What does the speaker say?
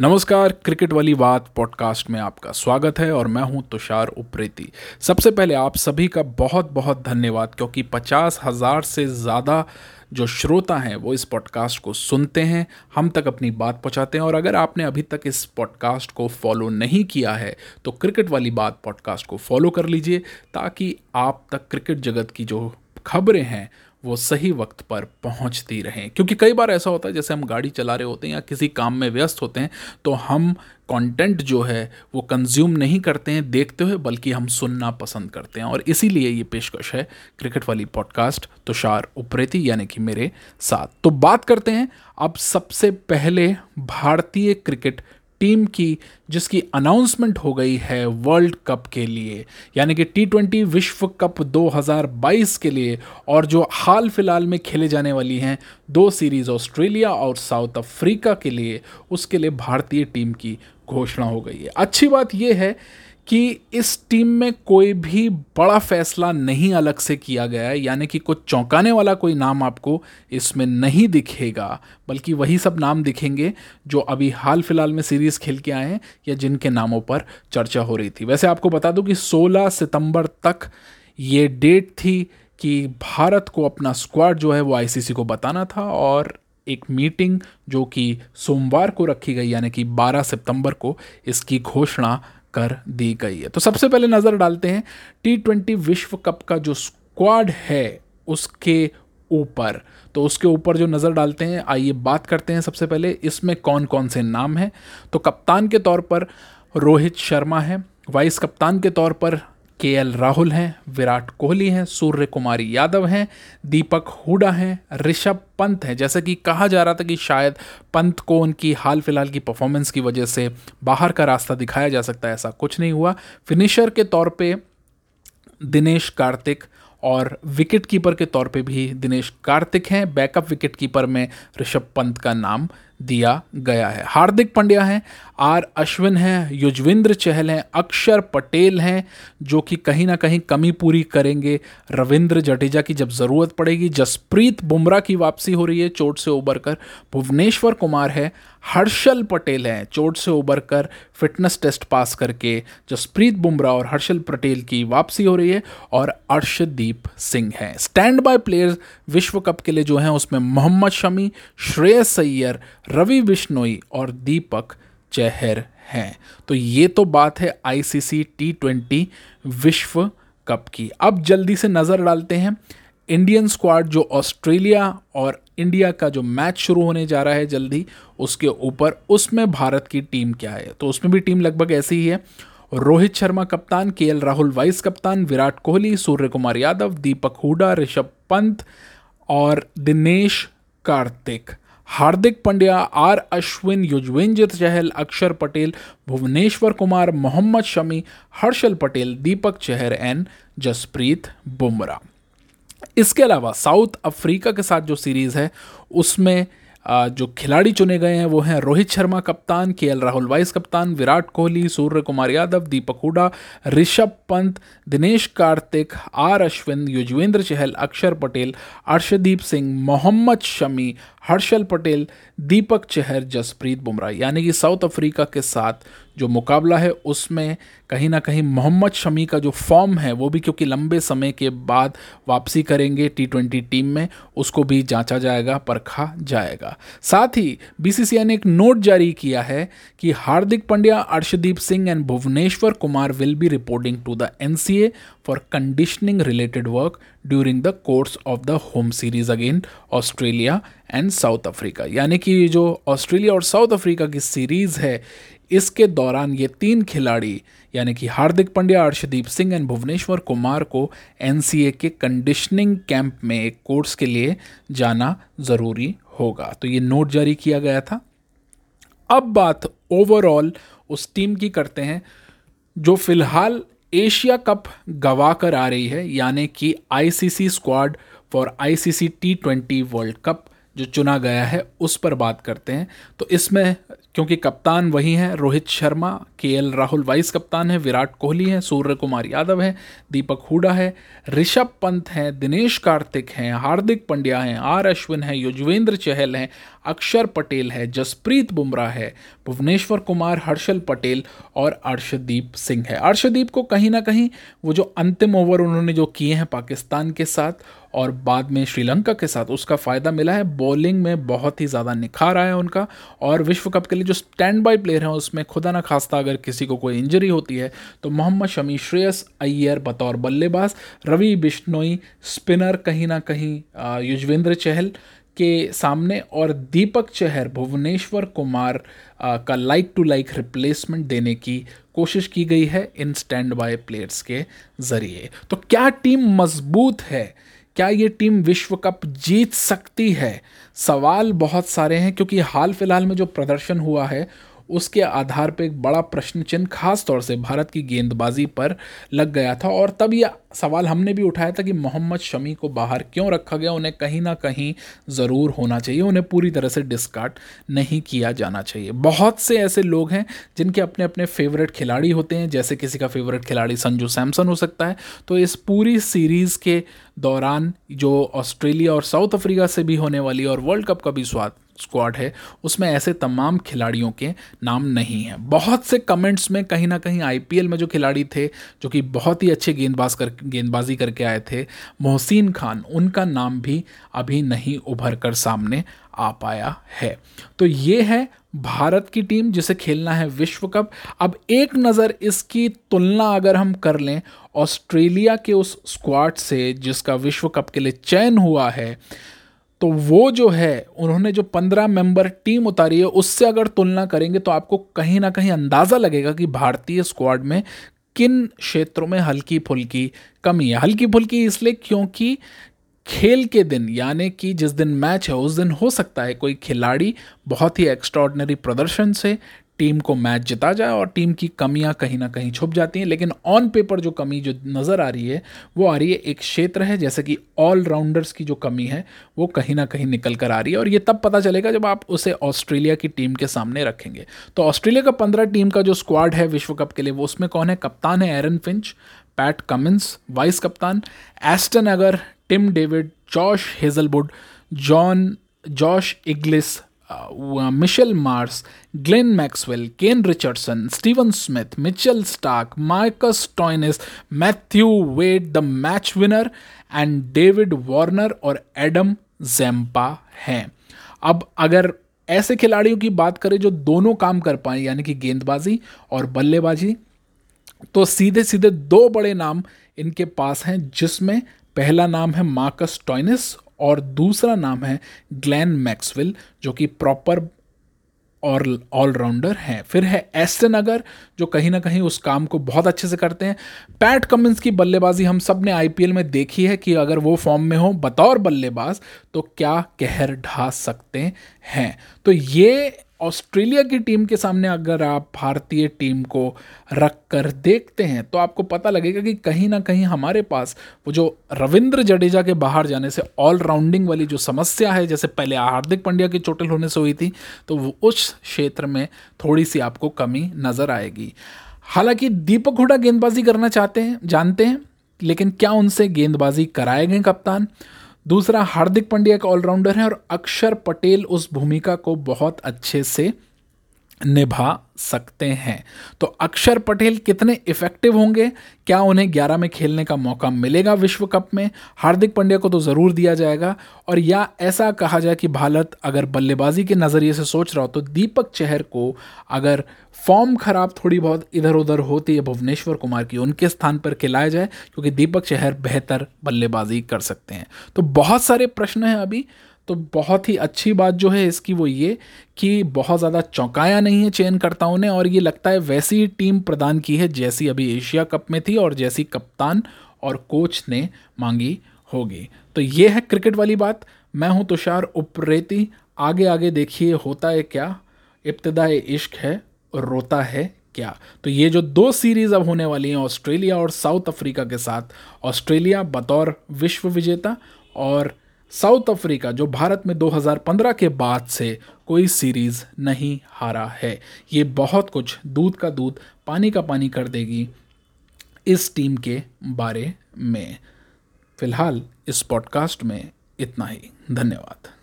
नमस्कार, क्रिकेट वाली बात पॉडकास्ट में आपका स्वागत है और मैं हूँ तुषार उप्रेती। सबसे पहले आप सभी का बहुत बहुत धन्यवाद, क्योंकि पचास हज़ार से ज़्यादा जो श्रोता हैं वो इस पॉडकास्ट को सुनते हैं, हम तक अपनी बात पहुंचाते हैं और अगर आपने अभी तक इस पॉडकास्ट को फॉलो नहीं किया है तो क्रिकेट वाली बात पॉडकास्ट को फॉलो कर लीजिए, ताकि आप तक क्रिकेट जगत की जो खबरें हैं वो सही वक्त पर पहुँचती रहें। क्योंकि कई बार ऐसा होता है, जैसे हम गाड़ी चला रहे होते हैं या किसी काम में व्यस्त होते हैं तो हम कंटेंट जो है, वो कंज्यूम नहीं करते हैं देखते हुए, बल्कि हम सुनना पसंद करते हैं। और इसीलिए ये पेशकश है क्रिकेट वाली पॉडकास्ट तुषार उप्रेती, यानी कि मेरे साथ। तो बात करते हैं, अब सबसे पहले भारतीय क्रिकेट टीम की, जिसकी अनाउंसमेंट हो गई है वर्ल्ड कप के लिए, यानी कि टी ट्वेंटी विश्व कप 2022 के लिए, और जो हाल फ़िलहाल में खेले जाने वाली हैं दो सीरीज़ ऑस्ट्रेलिया और साउथ अफ्रीका के लिए, उसके लिए भारतीय टीम की घोषणा हो गई है। अच्छी बात यह है कि इस टीम में कोई भी बड़ा फैसला नहीं अलग से किया गया है, यानी कि कुछ चौंकाने वाला कोई नाम आपको इसमें नहीं दिखेगा, बल्कि वही सब नाम दिखेंगे जो अभी हाल फ़िलहाल में सीरीज़ खेल के आए हैं या जिनके नामों पर चर्चा हो रही थी। वैसे आपको बता दूँ कि 16 सितंबर तक ये डेट थी कि भारत को अपना स्क्वाड जो है वो आईसीसी को बताना था और एक मीटिंग जो कि सोमवार को रखी गई, यानी कि 12 सितंबर को इसकी घोषणा कर दी गई है। तो सबसे पहले नज़र डालते हैं टी ट्वेंटी विश्व कप का जो स्क्वाड है उसके ऊपर। तो उसके ऊपर जो नज़र डालते हैं, आइए बात करते हैं सबसे पहले, इसमें कौन कौन से नाम हैं? तो कप्तान के तौर पर रोहित शर्मा है। वाइस कप्तान के तौर पर के एल राहुल हैं, विराट कोहली हैं सूर्य कुमारी यादव हैं, दीपक हुडा हैं, ऋषभ पंत हैं। जैसा कि कहा जा रहा था कि शायद पंत को उनकी हाल फ़िलहाल की परफॉर्मेंस की वजह से बाहर का रास्ता दिखाया जा सकता है, ऐसा कुछ नहीं हुआ। फिनिशर के तौर पे दिनेश कार्तिक और विकेट कीपर के तौर पे भी दिनेश कार्तिक हैं। बैकअप विकेट कीपर में ऋषभ पंत का नाम दिया गया है। हार्दिक पांड्या हैं, आर अश्विन हैं, युजवेंद्र चहल हैं, अक्षर पटेल हैं, जो कि कहीं ना कहीं कमी पूरी करेंगे। रविंद्र जडेजा की जब ज़रूरत पड़ेगी, जसप्रीत बुमराह की वापसी हो रही है चोट से उबर कर भुवनेश्वर कुमार है, हर्षल पटेल हैं, चोट से उबर कर फिटनेस टेस्ट पास करके। जसप्रीत बुमराह और हर्षल पटेल की वापसी हो रही है और अर्शदीप सिंह हैं। स्टैंड बाय प्लेयर्स विश्व कप के लिए जो हैं, उसमें मोहम्मद शमी, श्रेयस सैयर रवि बिश्नोई और दीपक चहर हैं। तो ये तो बात है आईसीसी टी ट्वेंटी विश्व कप की। अब जल्दी से नज़र डालते हैं इंडियन स्क्वाड जो ऑस्ट्रेलिया और इंडिया का जो मैच शुरू होने जा रहा है जल्दी, उसके ऊपर, उसमें भारत की टीम क्या है? तो उसमें भी टीम लगभग ऐसी ही है। रोहित शर्मा कप्तान, के राहुल वाइस कप्तान, विराट कोहली सूर्य कुमार यादव, दीपक हुडा, ऋषभ पंत और Dinesh Kartik. Hardik Pandya, R Ashwin, Yuzvendra Chahal, Axar Patel, Bhuvneshwar Kumar, Mohammed Shami, Harshal Patel, Deepak Chahar, and Jasprit Bumrah. इसके अलावा साउथ अफ्रीका के साथ जो सीरीज़ है, उसमें जो खिलाड़ी चुने गए हैं वो हैं रोहित शर्मा कप्तान, के राहुल वाइस कप्तान, विराट कोहली सूर्य कुमार यादव, दीपक हुडा, ऋषभ पंत, दिनेश कार्तिक, आर अश्विन, युजवेंद्र चहल, अक्षर पटेल, अर्शदीप सिंह, मोहम्मद शमी, हर्षल पटेल दीपक चहर जसप्रीत बुमराह, यानी कि साउथ अफ्रीका के साथ जो मुकाबला है, उसमें कहीं ना कहीं मोहम्मद शमी का जो फॉर्म है, वो भी क्योंकि लंबे समय के बाद वापसी करेंगे टी ट्वेंटी टीम में, उसको भी जांचा जाएगा, परखा जाएगा। साथ ही बीसीसीआई ने एक नोट जारी किया है कि Hardik Pandya, Arshdeep Singh and Bhuvneshwar Kumar will be reporting to the NCA for conditioning related work during the course of the home series again Australia and South Africa यानी कि जो Australia और South Africa की series है, इसके दौरान ये तीन खिलाड़ी, यानी कि हार्दिक पांड्या, अर्शदीप सिंह एंड भुवनेश्वर कुमार को एनसीए के कंडीशनिंग कैंप में एक कोर्स के लिए जाना ज़रूरी होगा। तो ये नोट जारी किया गया था। अब बात ओवरऑल उस टीम की करते हैं, जो फ़िलहाल एशिया कप गवा कर आ रही है, यानी कि ICC squad for ICC T twenty world cup जो चुना गया है, उस पर बात करते हैं। तो इसमें, क्योंकि कप्तान वही हैं, रोहित शर्मा, के एल राहुल वाइस कप्तान है, विराट कोहली हैं, सूर्य कुमार यादव हैं, दीपक हुडा है, ऋषभ पंत हैं, दिनेश कार्तिक हैं, हार्दिक पंड्या हैं, आर अश्विन हैं, युजवेंद्र चहल हैं अक्षर पटेल है, जसप्रीत बुमराह है, भुवनेश्वर कुमार हर्षल पटेल और अर्शदीप सिंह है। अर्शदीप को कहीं ना कहीं वो जो अंतिम ओवर उन्होंने जो किए हैं पाकिस्तान के साथ और बाद में श्रीलंका के साथ, उसका फ़ायदा मिला है। बॉलिंग में बहुत ही ज़्यादा निखार आया उनका और विश्व कप के लिए जो स्टैंड बाई प्लेयर हैं, उसमें खुदा ना खास्ता अगर किसी को कोई इंजरी होती है तो मोहम्मद शमी श्रेयस अय्यर बतौर बल्लेबाज, रवि बिश्नोई स्पिनर कहीं ना कहीं युजवेंद्र चहल के सामने और दीपक चहर भुवनेश्वर कुमार का लाइक टू लाइक रिप्लेसमेंट देने की कोशिश की गई है इन स्टैंड बाय प्लेयर्स के ज़रिए। तो क्या टीम मज़बूत है? क्या ये टीम विश्व कप जीत सकती है? सवाल बहुत सारे हैं, क्योंकि हाल फ़िलहाल में जो प्रदर्शन हुआ है, उसके आधार पर एक बड़ा प्रश्न चिन्ह खास तौर से भारत की गेंदबाजी पर लग गया था और तब यह सवाल हमने भी उठाया था कि मोहम्मद शमी को बाहर क्यों रखा गया, उन्हें कहीं ना कहीं ज़रूर होना चाहिए, उन्हें पूरी तरह से डिस्कार्ड नहीं किया जाना चाहिए। बहुत से ऐसे लोग हैं जिनके अपने अपने फेवरेट खिलाड़ी होते हैं, जैसे किसी का फेवरेट खिलाड़ी संजू सैमसन हो सकता है। तो इस पूरी सीरीज़ के दौरान जो ऑस्ट्रेलिया और साउथ अफ्रीका से भी होने वाली और वर्ल्ड कप का भी स्वाद स्क्वाड है, उसमें ऐसे तमाम खिलाड़ियों के नाम नहीं हैं। बहुत से कमेंट्स में कहीं ना कहीं आईपीएल में जो खिलाड़ी थे, जो कि बहुत ही अच्छे गेंदबाज कर गेंदबाजी करके आए थे, मोहसिन खान, उनका नाम भी अभी नहीं उभर कर सामने आ पाया है। तो ये है भारत की टीम जिसे खेलना है विश्व कप। अब एक नज़र इसकी तुलना अगर हम कर लें, ऑस्ट्रेलिया के उस स्क्वाड से जिसका विश्व कप के लिए चयन हुआ है तो वो जो है, उन्होंने जो पंद्रह मेंबर टीम उतारी है, उससे अगर तुलना करेंगे तो आपको कहीं ना कहीं अंदाज़ा लगेगा कि भारतीय स्क्वाड में किन क्षेत्रों में हल्की फुल्की कमी है? हल्की फुल्की इसलिए क्योंकि खेल के दिन, यानी कि जिस दिन मैच है, उस दिन हो सकता है कोई खिलाड़ी बहुत ही एक्स्ट्रॉर्डनरी प्रदर्शन से टीम को मैच जिता जाए और टीम की कमियाँ कहीं ना कहीं छुप जाती हैं। लेकिन ऑन पेपर जो कमी जो नज़र आ रही है, वो आ रही है एक क्षेत्र है, जैसे कि ऑलराउंडर्स की जो कमी है, वो कहीं ना कहीं निकल कर आ रही है और ये तब पता चलेगा जब आप उसे ऑस्ट्रेलिया की टीम के सामने रखेंगे। तो ऑस्ट्रेलिया का पंद्रह टीम का जो स्क्वाड है विश्व कप के लिए, वो उसमें कौन है? कप्तान है Aaron Finch Pat Cummins vice कप्तान Ashton Agar Tim David Josh Hazlewood John Josh Inglis Mitchell Marsh, Glenn Maxwell, Kane Richardson, Steven Smith, Mitchell Starc, Marcus Stoinis Matthew Wade the match winner, and David Warner और Adam Zampa हैं। अब अगर ऐसे खिलाड़ियों की बात करें जो दोनों काम कर पाए, यानी कि गेंदबाजी और बल्लेबाजी तो सीधे सीधे दो बड़े नाम इनके पास हैं, जिसमें पहला नाम है मार्कस टॉयनिस और दूसरा नाम है ग्लैन मैक्सवेल, जो कि प्रॉपर और ऑलराउंडर हैं। फिर है एस्टन अगर, जो कहीं ना कहीं उस काम को बहुत अच्छे से करते हैं। पैट कमिंस की बल्लेबाजी हम सबने आईपीएल में देखी है कि अगर वो फॉर्म में हो बतौर बल्लेबाज तो क्या कहर ढा सकते हैं। तो ये ऑस्ट्रेलिया की टीम के सामने अगर आप भारतीय टीम को रख कर देखते हैं तो आपको पता लगेगा कि कहीं ना कहीं हमारे पास वो जो रविंद्र जडेजा के बाहर जाने से ऑलराउंडिंग वाली जो समस्या है, जैसे पहले हार्दिक पांड्या की चोटिल होने से हुई थी तो वो उस क्षेत्र में थोड़ी सी आपको कमी नज़र आएगी। हालाँकि दीपक हुडा गेंदबाजी करना चाहते हैं, जानते हैं, लेकिन क्या उनसे गेंदबाजी कराएँगे कप्तान? दूसरा हार्दिक पांड्या एक ऑलराउंडर है और अक्षर पटेल उस भूमिका को बहुत अच्छे से निभा सकते हैं। तो अक्षर पटेल कितने इफ़ेक्टिव होंगे? क्या उन्हें 11 में खेलने का मौका मिलेगा विश्व कप में? हार्दिक पांड्या को तो ज़रूर दिया जाएगा। और या ऐसा कहा जाए कि भारत अगर बल्लेबाजी के नज़रिए से सोच रहा हो तो दीपक चहर को अगर फॉर्म खराब थोड़ी बहुत इधर उधर होती है भुवनेश्वर कुमार की उनके स्थान पर खिलाया जाए, क्योंकि दीपक चहर बेहतर बल्लेबाजी कर सकते हैं। तो बहुत सारे प्रश्न हैं अभी। तो बहुत ही अच्छी बात जो है इसकी वो ये कि बहुत ज़्यादा चौंकाया नहीं है चयनकर्ताओं ने और ये लगता है वैसी टीम प्रदान की है जैसी अभी एशिया कप में थी और जैसी कप्तान और कोच ने मांगी होगी। तो ये है क्रिकेट वाली बात। मैं हूँ तुषार उप्रेती। आगे आगे देखिए होता है क्या? इब्तदा इश्क है रोता है क्या? तो ये जो दो सीरीज़ अब होने वाली हैं, ऑस्ट्रेलिया और साउथ अफ्रीका के साथ, ऑस्ट्रेलिया बतौर विश्व विजेता और साउथ अफ्रीका, जो भारत में 2015 के बाद से कोई सीरीज़ नहीं हारा है। ये बहुत कुछ दूध का दूध, पानी का पानी कर देगी इस टीम के बारे में। फ़िलहाल इस पॉडकास्ट में इतना ही। धन्यवाद।